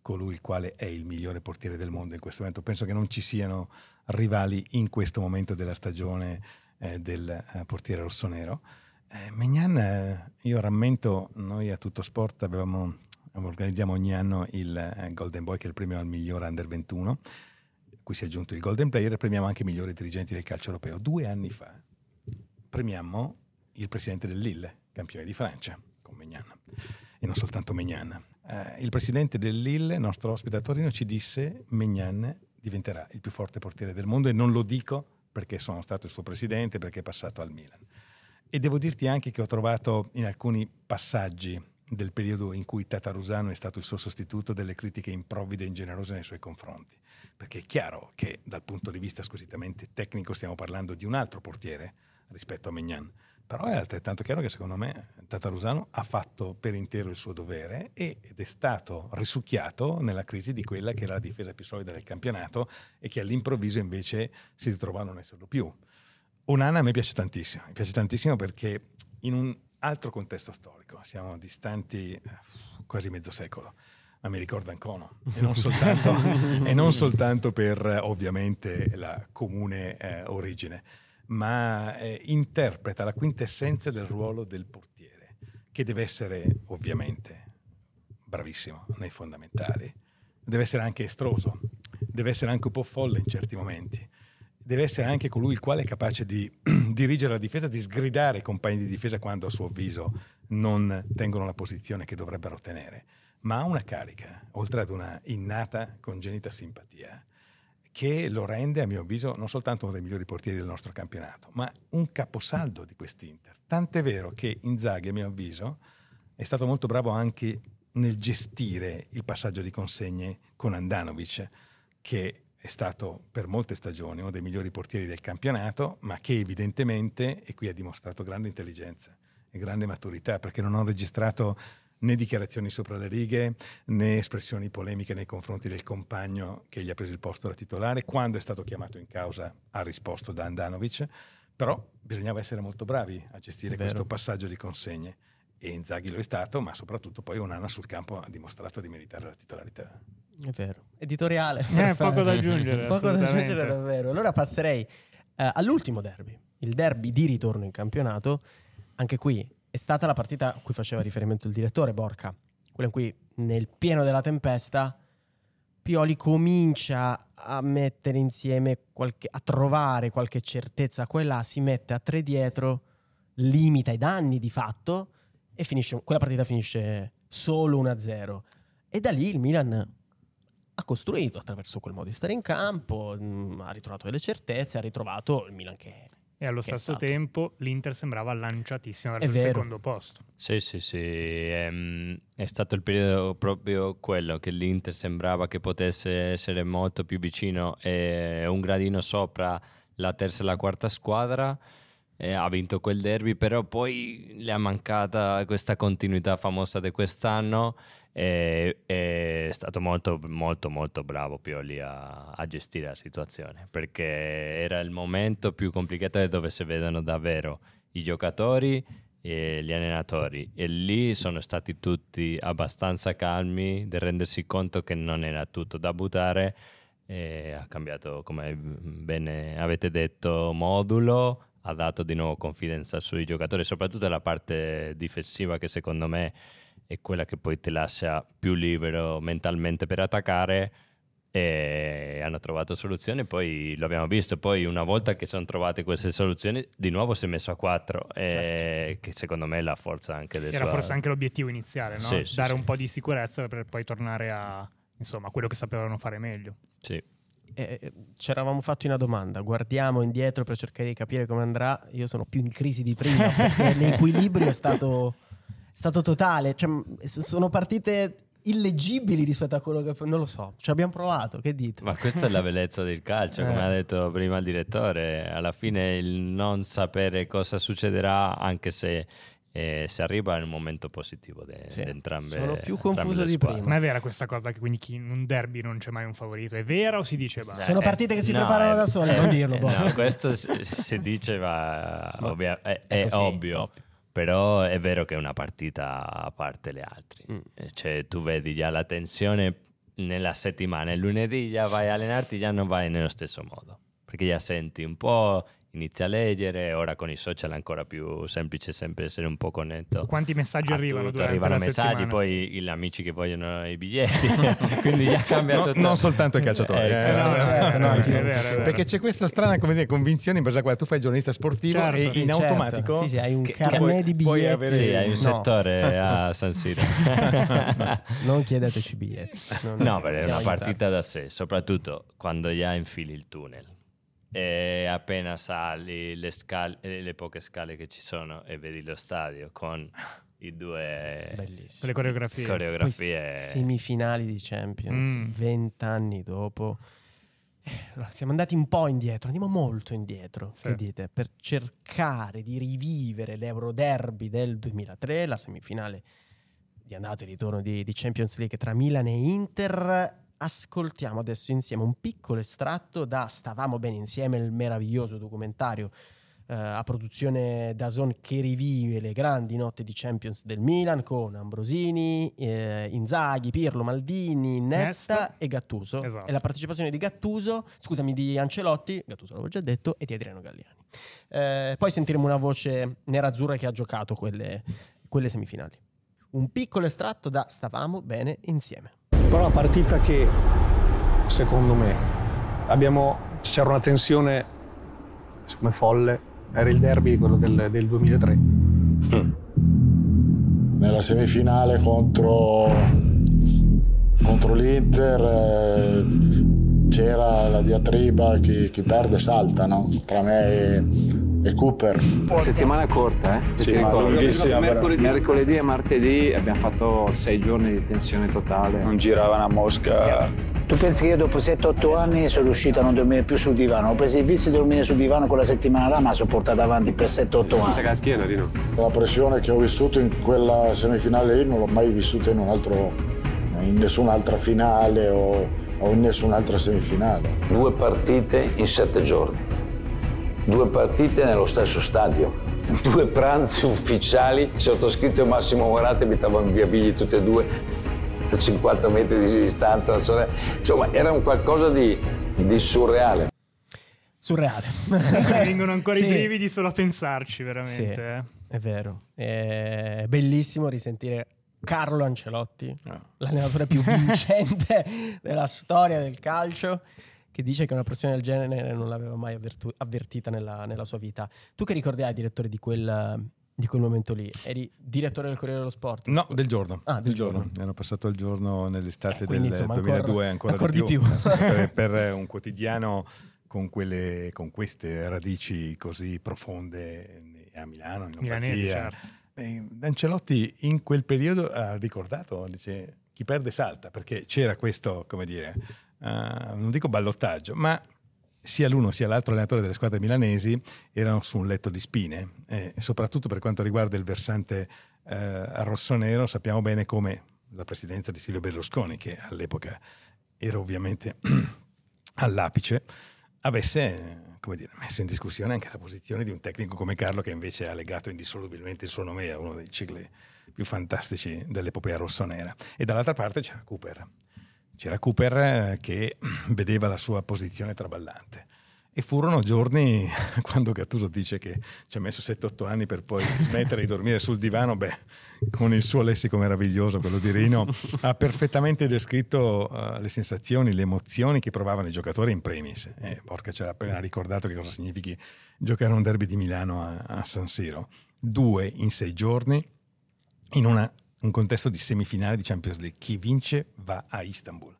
colui il quale è il migliore portiere del mondo in questo momento. Penso che non ci siano rivali in questo momento della stagione eh, del eh, portiere rossonero. Eh, Mignan, eh, io rammento, noi a Tutto Sport avevamo organizziamo ogni anno il eh, Golden Boy, che è il premio al miglior under 21, cui si è aggiunto il Golden Player e premiamo anche i migliori dirigenti del calcio europeo. Due anni fa premiamo il presidente del Lille, campione di Francia, con Megnan, e non soltanto Megnan. Eh, il presidente del Lille, nostro ospite a Torino, ci disse Megnan diventerà il più forte portiere del mondo e non lo dico perché sono stato il suo presidente, perché è passato al Milan. E devo dirti anche che ho trovato in alcuni passaggi del periodo in cui Tatarusano è stato il suo sostituto delle critiche improvvide e ingenerose nei suoi confronti. Perché è chiaro che dal punto di vista squisitamente tecnico stiamo parlando di un altro portiere rispetto a Mignan. Però è altrettanto chiaro che secondo me Tatarusano ha fatto per intero il suo dovere ed è stato risucchiato nella crisi di quella che era la difesa più solida del campionato e che all'improvviso invece si ritrova a non esserlo più. Onana a me piace tantissimo, mi piace tantissimo perché in un altro contesto storico, siamo distanti eh, quasi mezzo secolo, ma mi ricorda Ancono e non soltanto, e non soltanto per ovviamente la comune eh, origine ma eh, interpreta la quintessenza del ruolo del portiere, che deve essere ovviamente bravissimo nei fondamentali, deve essere anche estroso, deve essere anche un po' folle in certi momenti, deve essere anche colui il quale è capace di dirigere la difesa, di sgridare i compagni di difesa quando a suo avviso non tengono la posizione che dovrebbero tenere, ma ha una carica, oltre ad una innata congenita simpatia che lo rende, a mio avviso, non soltanto uno dei migliori portieri del nostro campionato, ma un caposaldo di quest'Inter. Tant'è vero che Inzaghi, a mio avviso, è stato molto bravo anche nel gestire il passaggio di consegne con Andanovic, che è stato per molte stagioni uno dei migliori portieri del campionato, ma che evidentemente, e qui ha dimostrato grande intelligenza e grande maturità, perché non ho registrato né dichiarazioni sopra le righe, né espressioni polemiche nei confronti del compagno che gli ha preso il posto da titolare. Quando è stato chiamato in causa ha risposto da Andanovic, però bisognava essere molto bravi a gestire questo passaggio di consegne. E Inzaghi lo è stato, ma soprattutto poi un anno sul campo ha dimostrato di meritare la titolarità. È vero. Editoriale. Eh, poco da aggiungere. poco da aggiungere davvero. Allora passerei eh, all'ultimo derby, il derby di ritorno in campionato. Anche qui è stata la partita a cui faceva riferimento il direttore Borca, quella in cui nel pieno della tempesta Pioli comincia a mettere insieme, qualche, a trovare qualche certezza qua e là, si mette a tre dietro, limita i danni di fatto e finisce, quella partita finisce solo 1-0. E da lì il Milan ha costruito attraverso quel modo di stare in campo, mh, mm, ha ritrovato delle certezze, ha ritrovato il Milan che e allo stesso tempo l'Inter sembrava lanciatissima verso È il secondo posto. Sì, sì, sì, ehm, è stato il periodo proprio quello che l'Inter sembrava che potesse essere molto più vicino e un gradino sopra la terza e la quarta squadra. E ha vinto quel derby, però poi le ha mancata questa continuità famosa di quest'anno e è stato molto, molto, molto bravo Pioli a, a gestire la situazione perché era il momento più complicato dove si vedono davvero i giocatori e gli allenatori. E lì sono stati tutti abbastanza calmi di rendersi conto che non era tutto da buttare ha cambiato come bene avete detto modulo ha dato di nuovo confidenza sui giocatori soprattutto la parte difensiva che secondo me è quella che poi ti lascia più libero mentalmente per attaccare e hanno trovato soluzioni poi lo abbiamo visto poi una volta che sono trovate queste soluzioni di nuovo si è messo a 4 Certo. che secondo me è la forza anche del Era suo forse anche l'obiettivo iniziale, no? Sì, sì, Dare sì. un po' di sicurezza per poi tornare a insomma, quello che sapevano fare meglio. sì. Eh, eh, ci eravamo fatti una domanda, guardiamo indietro per cercare di capire come andrà. Io sono più in crisi di prima perché l'equilibrio è stato, è stato totale. Cioè, sono partite illeggibili rispetto a quello che non lo so. Ci abbiamo provato, che dite? Ma questa è la bellezza del calcio, come Eh. ha detto prima il direttore. Alla fine il non sapere cosa succederà, anche se eh, si arriva in un momento positivo di Sì. entrambe Sono più confuso di squadre. prima. Ma è vera questa cosa che quindi chi in un derby non c'è mai un favorito? È vera o si dice basta? Sono Eh, partite che si no, preparano eh, da sole, eh, non dirlo. eh, boh. no, questo si, si dice, ma Ma ovvia- è, è ovvio. ovvio. Però è vero che è una partita a parte le altre. Mm. Eh, Cioè, tu vedi già la tensione nella settimana, il lunedì già vai a allenarti, già non vai nello stesso modo. Perché già senti un po', inizi a leggere, ora con i social è ancora più semplice sempre essere un po' connetto. Quanti messaggi arrivano tutto. Arrivano la messaggi, settimana? poi gli amici che vogliono i biglietti, quindi già cambia No, tutto. non soltanto i calciatori, no, no. Perché c'è questa strana come dire, convinzione in base a quale tu fai giornalista sportivo Certo. e in Certo. automatico Sì, sì, hai un che- carnet puoi- di puoi biglietti. avere- Sì, hai un No. settore a San Siro. Non chiedeteci biglietti. Non- no, perché è una aiutati. partita da sé, soprattutto quando già infili il tunnel. E appena sali le, scale, le poche scale che ci sono e vedi lo stadio con i due Bellissimo. Le coreografie. Poi coreografie. semifinali di Champions, Mm. vent'anni dopo. Eh, allora, siamo andati un po' indietro, andiamo molto indietro, Sì. che dite, per cercare di rivivere l'Euroderby del 2003, la semifinale di andata e ritorno di, di Champions League tra Milan e Inter. Ascoltiamo adesso insieme un piccolo estratto da Stavamo bene insieme, il meraviglioso documentario eh, a produzione da Zone che rivive le grandi notti di Champions del Milan con Ambrosini, eh, Inzaghi, Pirlo, Maldini, Nesta, Nesta. e Gattuso. Esatto. E la partecipazione di Gattuso, scusami, di Ancelotti, Gattuso l'avevo già detto, e di Adriano Galliani. Eh, poi sentiremo una voce nerazzurra che ha giocato quelle, quelle semifinali. Un piccolo estratto da Stavamo bene insieme. Però una partita che, secondo me, abbiamo, c'era una tensione come folle, era il derby quello del, del 2003. nella semifinale contro, contro l'Inter eh, c'era la diatriba chi, chi perde salta no? tra me e, e Cooper. Settimana corta, eh? Se Sì, ti ma ricordi. lunghissima, Mercoledì, mercoledì e martedì abbiamo fatto sei giorni di tensione totale. Non giravano a Mosca. Tu pensi che io dopo 7-8 anni sono riuscito a non dormire più sul divano? Ho preso il vizio di dormire sul divano quella settimana là, ma l'ho portato avanti per 7-8 anni. la schiena, Rino. La pressione che ho vissuto in quella semifinale lì non l'ho mai vissuta in, un altro, in nessun'altra finale o, o in nessun'altra semifinale. Due partite in 7 giorni. Due partite nello stesso stadio. Due pranzi ufficiali, sottoscritto e Massimo Morati abitavano via Bigli tutti e due a 50 metri di distanza. Insomma, era un qualcosa di, di surreale. Surreale. Vengono ancora Sì. i brividi solo a pensarci, veramente. Sì. eh. È vero, è bellissimo risentire Carlo Ancelotti, l'allenatore più vincente della storia del calcio, che dice che una pressione del genere non l'aveva mai avvertu- avvertita nella, nella sua vita. Tu che ricordi hai, direttore, di quel, di quel momento lì? Eri direttore del Corriere dello Sport? No, del giorno. Ah, del giorno. Ero passato il giorno nell'estate Eh, quindi, del insomma, 2002, ancora, ancora di di più, più. per, per un quotidiano con, quelle, con queste radici così profonde a Milano, in Lombardia. certo. Eh, Ancelotti in quel periodo ha ricordato, dice, chi perde salta, perché c'era questo, come dire, eh, non dico ballottaggio, ma sia l'uno sia l'altro allenatore delle squadre milanesi erano su un letto di spine, e soprattutto per quanto riguarda il versante eh, rossonero sappiamo bene come la presidenza di Silvio Berlusconi, che all'epoca era ovviamente all'apice, avesse dire, messo in discussione anche la posizione di un tecnico come Carlo che invece ha legato indissolubilmente il suo nome a uno dei cicli più fantastici dell'epopea rossonera. E dall'altra parte c'era Cooper. C'era Cooper eh, che vedeva la sua posizione traballante. E furono giorni, quando Gattuso dice che ci ha messo 7-8 anni per poi smettere di dormire sul divano, beh, con il suo lessico meraviglioso, quello di Rino, ha perfettamente descritto uh, le sensazioni, le emozioni che provavano i giocatori in premis. Eh, porca, ci ha appena ricordato che cosa significhi giocare un derby di Milano a, a San Siro. Due in sei giorni, in una, un contesto di semifinale di Champions League. Chi vince va a Istanbul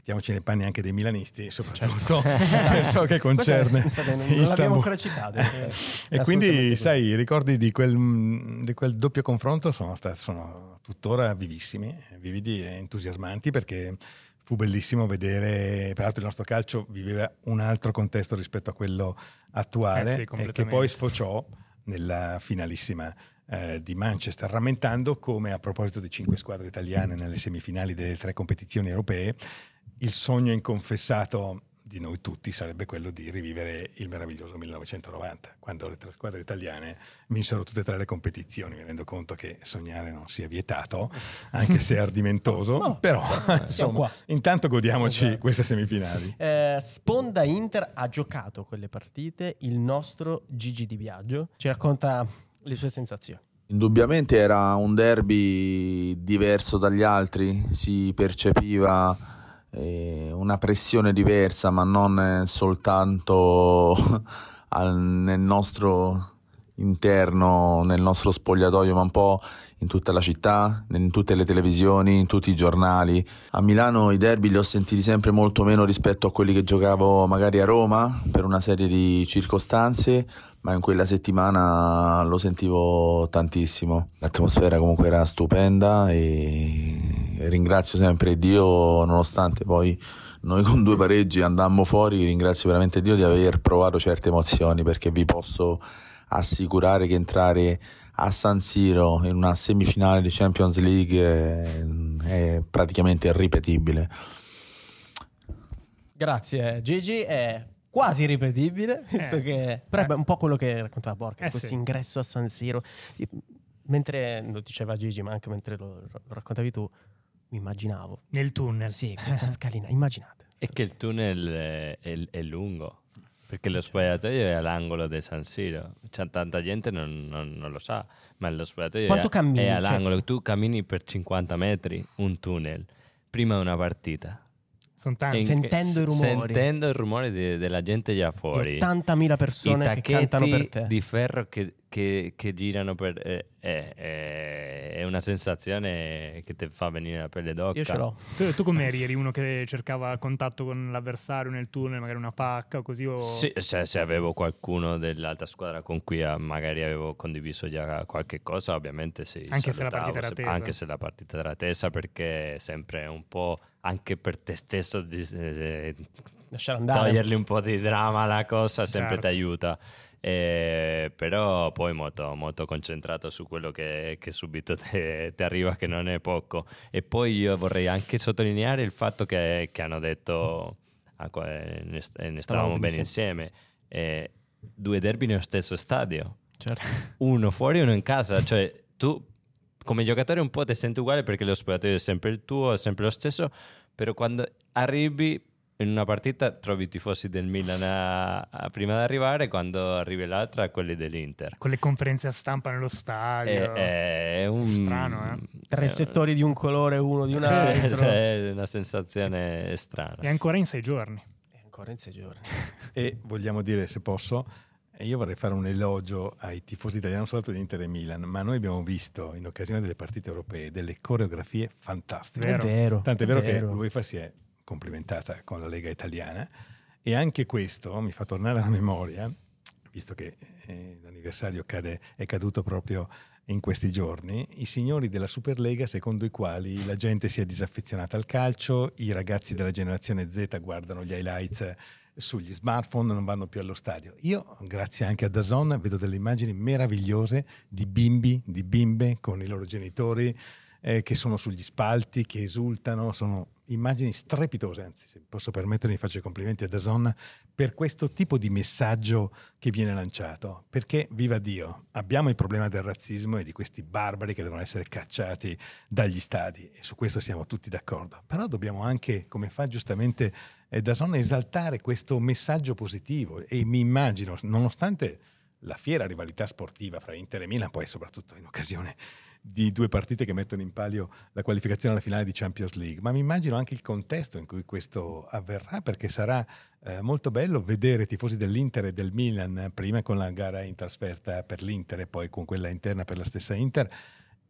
mettiamoci nei panni anche dei milanisti, soprattutto per ciò che concerne Questo, non, non l'abbiamo ancora citato. e quindi, sai, i ricordi di quel, di quel doppio confronto sono, stati, sono tuttora vivissimi, vividi e entusiasmanti perché fu bellissimo vedere, peraltro il nostro calcio viveva un altro contesto rispetto a quello attuale Eh sì, e che poi sfociò nella finalissima eh, di Manchester, rammentando come a proposito di cinque squadre italiane nelle semifinali delle tre competizioni europee, il sogno inconfessato di noi tutti sarebbe quello di rivivere il meraviglioso 1990, quando le tre squadre italiane vinsero tutte e tre le competizioni. Mi rendo conto che sognare non sia vietato, anche se è ardimentoso, no, però insomma, intanto godiamoci esatto. queste semifinali. Eh, Sponda Inter ha giocato quelle partite, il nostro Gigi Di Biagio ci racconta le sue sensazioni. Indubbiamente era un derby diverso dagli altri, si percepiva una pressione diversa, ma non soltanto al, nel nostro interno nel nostro spogliatoio, ma un po' in tutta la città, in tutte le televisioni, in tutti i giornali. A Milano i derby li ho sentiti sempre molto meno rispetto a quelli che giocavo magari a Roma per una serie di circostanze, ma in quella settimana lo sentivo tantissimo. L'atmosfera comunque era stupenda e ringrazio sempre Dio nonostante poi noi con due pareggi andammo fuori, ringrazio veramente Dio di aver provato certe emozioni perché vi posso assicurare che entrare a San Siro in una semifinale di Champions League è, è praticamente irripetibile. Grazie Gigi, è quasi ripetibile, visto Eh, che... Però è un po' quello che raccontava Borca, Eh, questo sì. ingresso a San Siro. Mentre lo diceva Gigi, ma anche mentre lo, lo raccontavi tu, mi immaginavo. Nel tunnel. Sì, questa scalina, immaginate. È che il tunnel è, è- è lungo, perché lo spogliatoio è all'angolo di San Siro. C'è tanta gente non, non- non lo sa, ma lo spogliatoio Quanto è, cammini? è all'angolo. Cioè- Tu cammini per 50 metri un tunnel, prima di una partita. Sono tanti. Sentendo i rumori. Sentendo il rumore di- della gente già fuori. 80.000 I persone che cantano per te. di ferro che, che- che girano per... eh, eh, eh, è una sensazione che ti fa venire la pelle d'occa. Io ce l'ho. Tu, tu come eri? Eri uno che cercava contatto con l'avversario nel tunnel, magari una pacca o così? O... Sì, se, se avevo qualcuno dell'altra squadra con cui eh, magari avevo condiviso già qualche cosa, ovviamente sì. Anche se la partita era tesa. Anche se la partita era tesa, perché è sempre un po' anche per te stesso di, eh, Lasciare andare. togliergli un po' di dramma alla cosa sempre Certo. ti aiuta. Eh, però poi molto, molto concentrato su quello che, che subito ti arriva, che non è poco. E poi io vorrei anche sottolineare il fatto che, che hanno detto, ah, eh, ne, eh, ne stavamo bene insieme, eh, due derby nello stesso stadio, Certo. uno fuori e uno in casa, cioè tu come giocatore un po' ti senti uguale perché lo spogliatoio è sempre il tuo, è sempre lo stesso, però quando arrivi in una partita trovi i tifosi del Milan a- a- prima di arrivare, quando arrivi l'altra quelli dell'Inter. Con le conferenze a stampa nello stadio. È, è un... Strano, eh? Tre settori di un colore, uno di un Sì, altro. è una sensazione strana. E ancora in sei giorni. E ancora in sei giorni. E vogliamo dire, se posso, e io vorrei fare un elogio ai tifosi italiani, non soltanto di Inter e Milan, ma noi abbiamo visto in occasione delle partite europee delle coreografie fantastiche. È Vero. vero. Tanto è vero, che vero. l'UEFA si è complimentata con la Lega italiana e anche questo mi fa tornare alla memoria, visto che eh, l'anniversario cade- è caduto proprio in questi giorni, i signori della Superlega secondo i quali la gente si è disaffezionata al calcio, i ragazzi della generazione Z guardano gli highlights sugli smartphone, non vanno più allo stadio. Io, grazie anche a Dazon, vedo delle immagini meravigliose di bimbi, di bimbe con i loro genitori eh, che sono sugli spalti, che esultano, sono immagini strepitose, anzi se posso permettermi faccio i complimenti a Dazon per questo tipo di messaggio che viene lanciato, perché viva Dio, abbiamo il problema del razzismo e di questi barbari che devono essere cacciati dagli stadi e su questo siamo tutti d'accordo, però dobbiamo anche, come fa giustamente eh, Dazon, esaltare questo messaggio positivo e mi immagino, nonostante la fiera rivalità sportiva fra Inter e Milan, poi soprattutto in occasione di due partite che mettono in palio la qualificazione alla finale di Champions League, ma mi immagino anche il contesto in cui questo avverrà, perché sarà eh, molto bello vedere i tifosi dell'Inter e del Milan, prima con la gara in trasferta per l'Inter e poi con quella interna per la stessa Inter,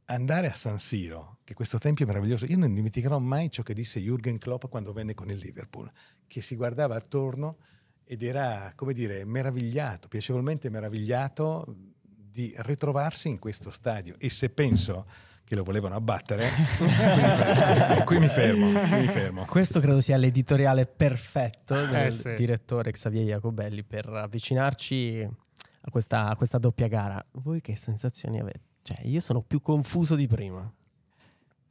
andare a San Siro, che questo tempio è meraviglioso. Io non dimenticherò mai ciò che disse Jürgen Klopp quando venne con il Liverpool, che si guardava attorno ed era, come dire, meravigliato, piacevolmente meravigliato di ritrovarsi in questo stadio. E se penso che lo volevano abbattere, qui mi fermo, qui mi fermo. Questo credo sia l'editoriale perfetto del Eh, sì. direttore Xavier Jacobelli per avvicinarci a questa, a questa doppia gara. Voi che sensazioni avete? Cioè, io sono più confuso di prima.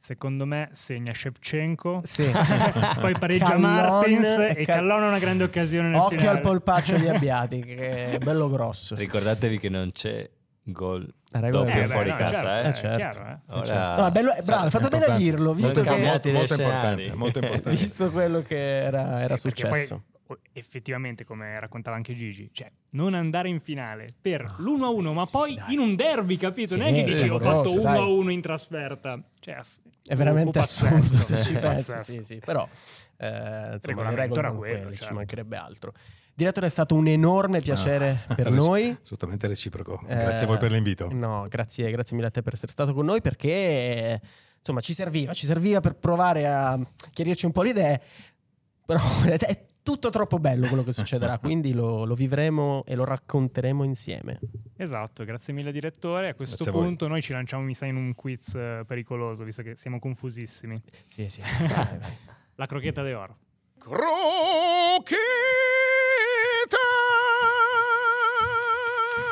Secondo me segna Shevchenko, Sì. poi pareggia Callon Martins e Cal- Callon ha una grande occasione nel Occhio finale. al polpaccio di Abbiati, che è bello grosso. Ricordatevi che non c'è gol doppio è Eh, beh, fuori no, casa. certo, eh. Eh, certo. chiaro, eh. Ora- No, è bello, è bravo, hai fatto bene a dirlo, visto, che, molto dei importante, molto importante. visto quello che era, era Eh, poi, successo. o- effettivamente, come raccontava anche Gigi, cioè non andare in finale per l'1-1, ma poi dai. in un derby, capito? Sì, non è che dici è ho fatto dai. 1-1 in trasferta. Cioè, È veramente assurdo se ci pensi, sì, sì. Però eh, insomma, le Regolamento regole era erano quello, quelle, ci certo. mancherebbe altro. Direttore, è stato un enorme piacere Ah, per reci- noi. Assolutamente reciproco. Eh, Grazie a voi per l'invito. No, grazie, grazie mille a te per essere stato con noi perché insomma ci serviva, ci serviva per provare a chiarirci un po' le idee. Però è tutto troppo bello quello che succederà, quindi lo, lo vivremo e lo racconteremo insieme. Esatto, grazie mille direttore. A questo Grazie a punto noi ci lanciamo, mi sa, in un quiz eh, pericoloso, visto che siamo confusissimi. Sì, sì. vai, vai. La crochetta de oro.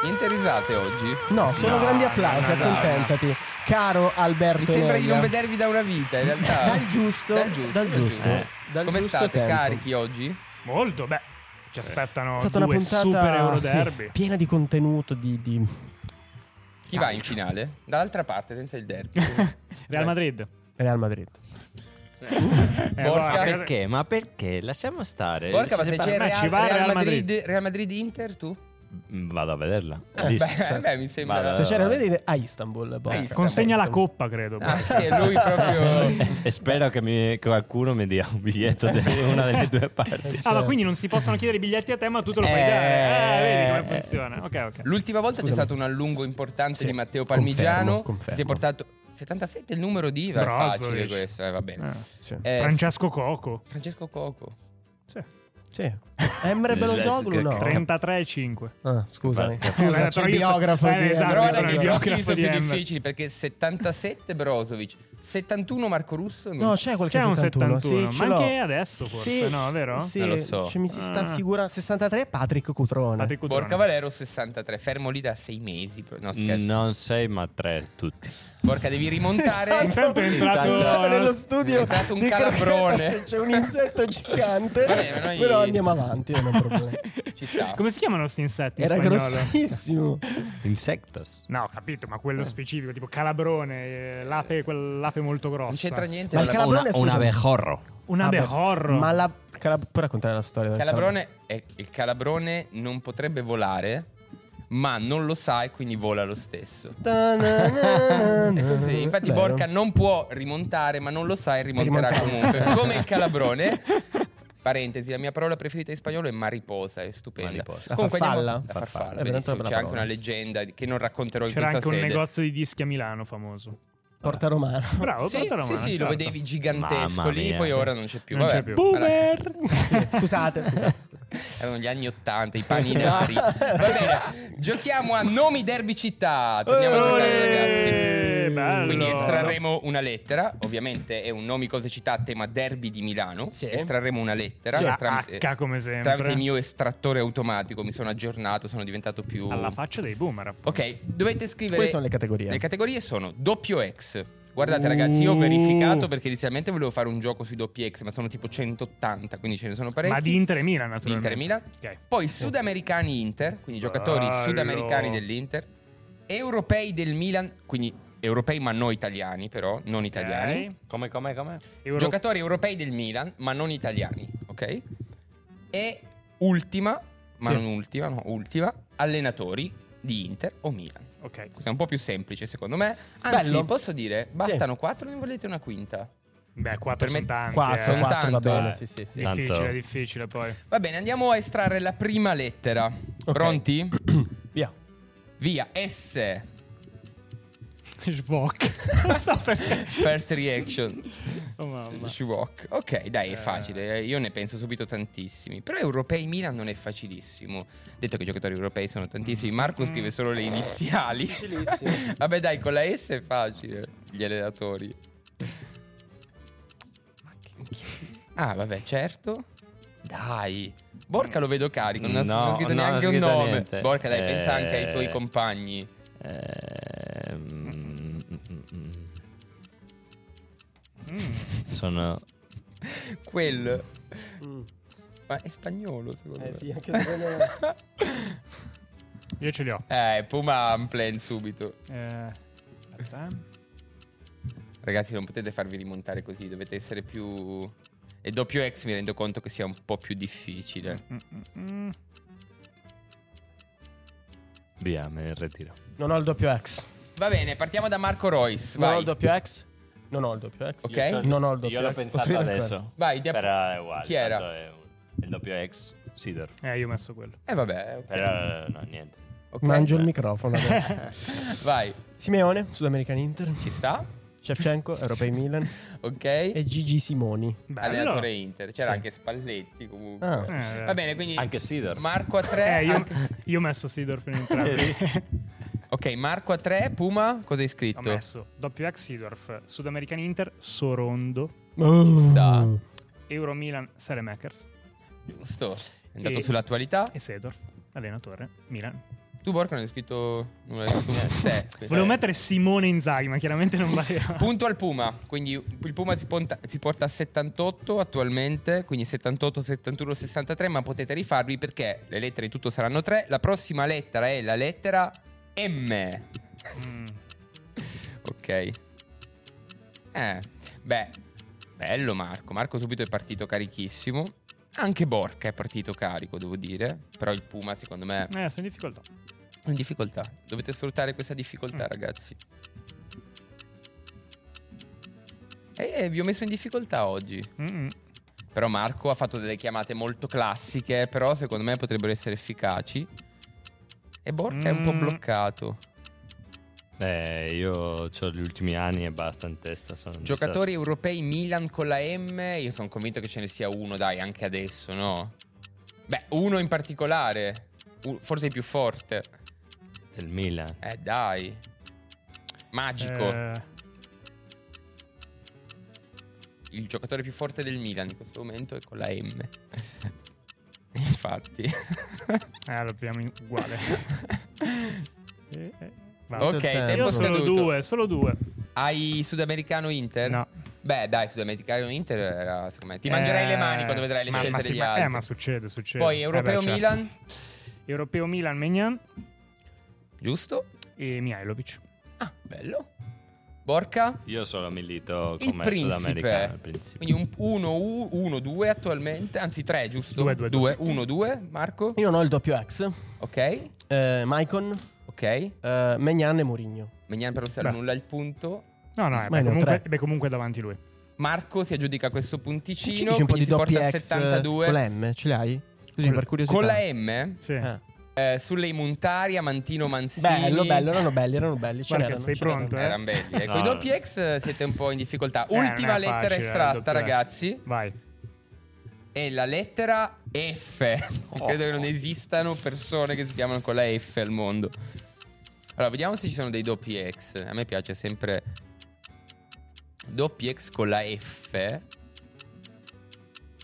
Niente risate oggi. No, sono No, grandi applausi, no, no, accontentati. Caro Alberto Mi sembra di Neglia. non vedervi da una vita, in realtà. Dal giusto, Dal giusto. dal giusto. Eh. Dal Come giusto state? tempo. Carichi oggi? Molto, beh, ci aspettano È stata una due puntata super Euro sì, derby. piena di contenuto, di, di- Chi va in finale? Dall'altra parte, senza il derby. Real Madrid. Real Madrid. Eh, Borca. Ma perché? Ma perché? Lasciamo stare. Borca, ma Se c'è Real, ci va Real Real Madrid, Madrid. Real Madrid-Inter, tu? Mm, Vado a vederla. Eh, beh, beh, mi sembra... Vado- Se c'era da vedere a Istanbul. Borca. Istanbul. Consegna la Istanbul. coppa, credo. Ah, sì, è lui proprio... e spero che, mi- che qualcuno mi dia un biglietto di una delle due parti. Ah, ma quindi non si possono chiedere i biglietti a te, ma tu te lo puoi Eh, dare. Ah, vedi come eh. funziona. Ok, ok. L'ultima volta c'è Scusami. stato un allungo importante Sì, di Matteo Palmigiano. confermo, confermo. Si è portato 77 è il numero di IVA, è facile questo, eh, va bene. Eh. Sì. Eh, Francesco Coco. Francesco Coco. Sì. Emre Belosoglu no. 33 e 5. Ah, scusami. Scusa, Scusa, però c'è il io so- biografo. eh, esatto, Però sono i biografo biografo sono di più difficili perché 77 Brozovic, 71 Marco Russo. non No, c'è. c'è qualche C'è un 71. 71, Sì, ma anche adesso forse, Sì, no, vero? Sì, Non lo so. cioè, mi si sta Ah. figurando 63 Patrick Cutrone. Patrick Cutrone. Borca Valero 63, fermo lì da 6 mesi. No, scherzo. Non sei, ma tre tutti. Borca, devi rimontare. Intanto è entrato- Scusate, nello studio È entrato un di calabrone. C'è un insetto gigante. Vabbè, noi- Però andiamo avanti, non è un problema. Come si chiamano questi insetti in Era spagnolo? grossissimo. Insectos. No, ho capito, ma quello specifico, tipo calabrone, eh, l'ape, quell'ape molto grossa. Non c'entra niente. Ma il la- calabrone, Una, un scusa. abejorro. Un abejorro. Ma la calab- puoi raccontare la storia del Calabrone è- il calabrone non potrebbe volare, ma non lo sa e quindi vola lo stesso. Infatti Bello. Borca non può rimontare, ma non lo sa e rimonterà comunque. Come il calabrone. Parentesi, la mia parola preferita in spagnolo è mariposa, è stupenda. Mariposa. La Comunque farfalla? andiamo- la farfalla, Farfalla. Una C'è bella anche parola. una leggenda che non racconterò in C'era questa anche un sede. negozio di dischi a Milano famoso. Porta Romano. Bravo, Sì, porta sì, romana, sì, lo certo. vedevi gigantesco lì, poi sì. ora non c'è più. Non Vabbè, c'è più. Boomer! Scusate, scusate. Erano gli anni Ottanta, i paninari. Va bene, giochiamo a nomi derby città. Torniamo a giocare, ragazzi. Bello. Quindi estrarremo una lettera, ovviamente è un nomi cose città a tema derby di Milano. Sì. Estrarremo una lettera Sì, tramite, H come sempre. tramite il mio estrattore automatico, mi sono aggiornato, sono diventato più Alla faccia dei boomer. appunto. Ok, dovete scrivere Queste sono le categorie. Le categorie sono doppio X. Guardate ragazzi, io ho Uh. verificato perché inizialmente volevo fare un gioco sui doppi X, ma sono tipo 180, quindi ce ne sono parecchi. Ma di Inter e Milan, Di naturalmente. Inter e Milan. Ok. Poi sudamericani Inter, quindi giocatori Bello. sudamericani dell'Inter. Europei del Milan, quindi europei ma non italiani però, non italiani. Ok. Come, come, come? Euro- Giocatori europei del Milan, ma non italiani, ok? E ultima, ma Sì. non ultima, no, ultima, allenatori di Inter o Milan. Ok. Questo è un po' più semplice secondo me. Anzi, Bello. posso dire, bastano quattro, ne volete una quinta? Beh, 4 Per me- sono tanti. Quattro, eh. Sono quattro, va tanto, bene. eh. Sì, sì, sì. Tanto- Difficile, difficile poi. Va bene, andiamo a estrarre la prima lettera. Pronti? Via. Via, S. Schwok. non so perché. First reaction. Oh, mamma. Shwok. Ok, dai, è facile. eh, Io ne penso subito tantissimi. Però europei Milan non è facilissimo. Detto che i giocatori europei sono tantissimi, Marco scrive solo le iniziali. Vabbè, dai, con la S è facile. Gli allenatori. Ah, vabbè, certo. Dai. Borca lo vedo carico, non ha, No, non ha scritto no, neanche un ha scritto nome. niente. Borca, dai, pensa anche ai tuoi Eh, compagni. Ehm, Mm. Sono Quello. Ma è spagnolo, secondo Eh me. sì, anche secondo me. Io ce li ho. Eh, Puma Amplen subito. Eh, aspetta. Ragazzi, non potete farvi rimontare così, dovete essere più. E doppio X mi rendo conto che sia un po' più difficile. Mm, mm, mm. via, me ne ritiro. Non ho il doppio X. Va bene, partiamo da Marco Royce. Non ho Vai. il doppio X. Non ho il doppio X. Ok. Non ho il doppio Io l'ho X. pensato Posso dire adesso. Vai, dia- Però è uguale. Chi era? è il doppio X Sidor. Eh, io ho messo quello. E vabbè, ok. Però, no, niente. Ok. Mangio il microfono adesso. Vai, Simeone, Sudamerican Inter. ci sta? Shevchenko, Europei Milan. Ok. E Gigi Simoni. Allenatore Inter. C'era Sì. anche Spalletti comunque. Ah. Eh, Va bene, quindi Anche Sidor. Marco a 3. Eh, io, io ho messo Sidorf in entrambi. Ok, Marco a 3, Puma, cosa hai ho scritto? messo WX Sidorf, Sudamerican Inter, Sorondo, Ci sta. Euro Milan, Makers Giusto. È andato E- sull'attualità. e Sedorf, allenatore Milan. Tu, Borca, non hai scritto nulla di. Se. Volevo mettere Simone Inzaghi, ma chiaramente non valeva. Punto al Puma, quindi il Puma si, ponta- si porta a 78 attualmente, quindi 78, 71, 63, ma potete rifarvi perché le lettere in tutto saranno tre. La prossima lettera è la lettera M. Mm. Ok. Eh, beh, bello Marco. Marco subito è partito carichissimo. Anche Borca è partito carico, devo dire. Però il Puma, secondo me, Eh, sono in difficoltà. in difficoltà. Dovete sfruttare questa difficoltà, ragazzi. Eh, vi ho messo in difficoltà oggi. Mm-mm. Però Marco ha fatto delle chiamate molto classiche, però secondo me potrebbero essere efficaci. E Borca è un po' Mm. bloccato. Eh, io ho gli ultimi anni e basta in testa. Giocatori europei Milan con la M, io sono convinto che ce ne sia uno, dai, anche adesso, no? Beh, uno in particolare, forse il più forte. Il Milan. Eh, dai. Magico. Eh, Il giocatore più forte del Milan in questo momento è con la M. Infatti. eh, lo abbiamo uguale. Eh, eh, ok, tempo Io solo due, solo due. Hai sudamericano Inter? No. Beh, dai, sudamericano Inter era, secondo me. Ti mangerai le mani quando vedrai le ma- scelte ma degli fa- altri. Eh, ma succede, succede. Poi Eh, europeo beh, certo. Milan, Europeo Milan, Megnan giusto? e Mihailovic. Ah, bello. Borca? Io solo milito Il come principe. principe. Quindi un 1-2 attualmente, anzi 3, giusto? Due, due, due. 1-2, Marco? Io non ho il doppio X. Ok, Eh, Maicon, ok. eh, Megnan e Mourinho. Megnan per non serve nulla il punto. No, no, eh, beh, comunque, tre. beh, comunque davanti lui. Marco si aggiudica questo Ci punticino, dici un po' di si porta doppi a X 72. con la M? Ce l'hai? Così per curiosità. Con la M, Sì. Eh. Eh, sulle Muntaria, Mantino Mansini. Bello, bello, erano belli, erano belli. Guarda che n'erano, sei pronto, eh? Erano belli. E No, con i no. doppi X eh, siete un po' in difficoltà. Eh, Ultima lettera facile, eh, estratta, ragazzi. Vai. È la lettera F. Oh. Credo che non esistano persone che si chiamano con la F al mondo. Allora, vediamo se ci sono dei doppi X. A me piace sempre doppi X con la F.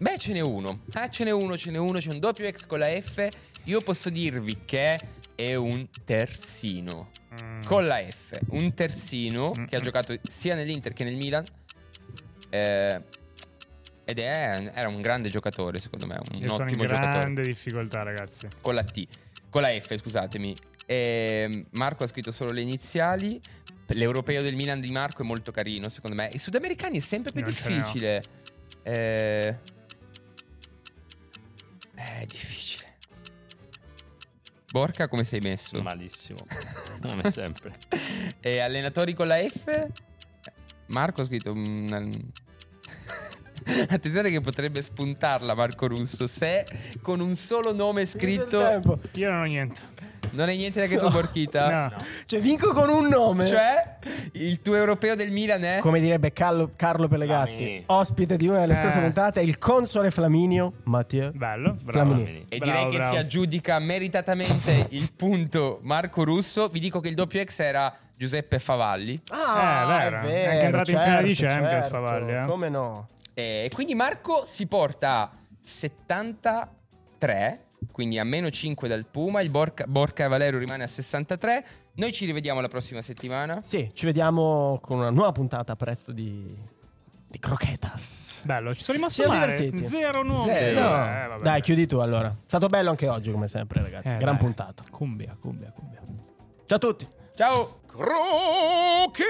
Beh, ce n'è uno. Ah, ce n'è uno, ce n'è uno. C'è un doppio X con la F. Io posso dirvi che è un terzino. Mm. Con la F. Un terzino Mm, che ha mm. giocato sia nell'Inter che nel Milan. Eh, ed è, era un grande giocatore, secondo me. Un Io sono in ottimo grande giocatore. difficoltà, ragazzi. Con la T. Con la F, scusatemi. E Marco ha scritto solo le iniziali. L'europeo del Milan di Marco è molto carino, secondo me. I sudamericani è sempre più Non difficile. Eh, È difficile. Borca, come sei messo? Malissimo. Come sempre. E allenatori con la F? Marco ha scritto. Attenzione che potrebbe spuntarla Marco Russo se con un solo nome scritto Io non ho niente. Non hai niente neanche tu Borchita. No. Cioè, vinco con un nome. Cioè il tuo europeo del Milan è Come direbbe Carlo, Carlo Pellegatti, Flamini. ospite di una delle scorse Eh. puntate, il console Flaminio Mathieu. Bello, bravo. Flamini. e Bravo, direi che bravo. si aggiudica meritatamente il punto Marco Russo. Vi dico che il doppio ex era Giuseppe Favalli. Ah, Eh, vero. è È anche entrato in finale di certo, Champions, certo. Favalli, eh. Come no? E quindi Marco si porta a 73, quindi a meno 5 dal Puma. Il Borca, Borca e Valerio rimane a 63. Noi ci rivediamo la prossima settimana. Sì, ci vediamo con una nuova puntata presto di, di Croquetas. Bello, ci sono rimasto Siamo male. divertiti. Zero nuovo. Zero. Eh, No. vabbè. Dai, chiudi tu allora. È stato bello anche oggi, come sempre, ragazzi. Eh, Gran dai. puntata. Cumbia, cumbia, cumbia. Ciao a tutti. Ciao! Croquet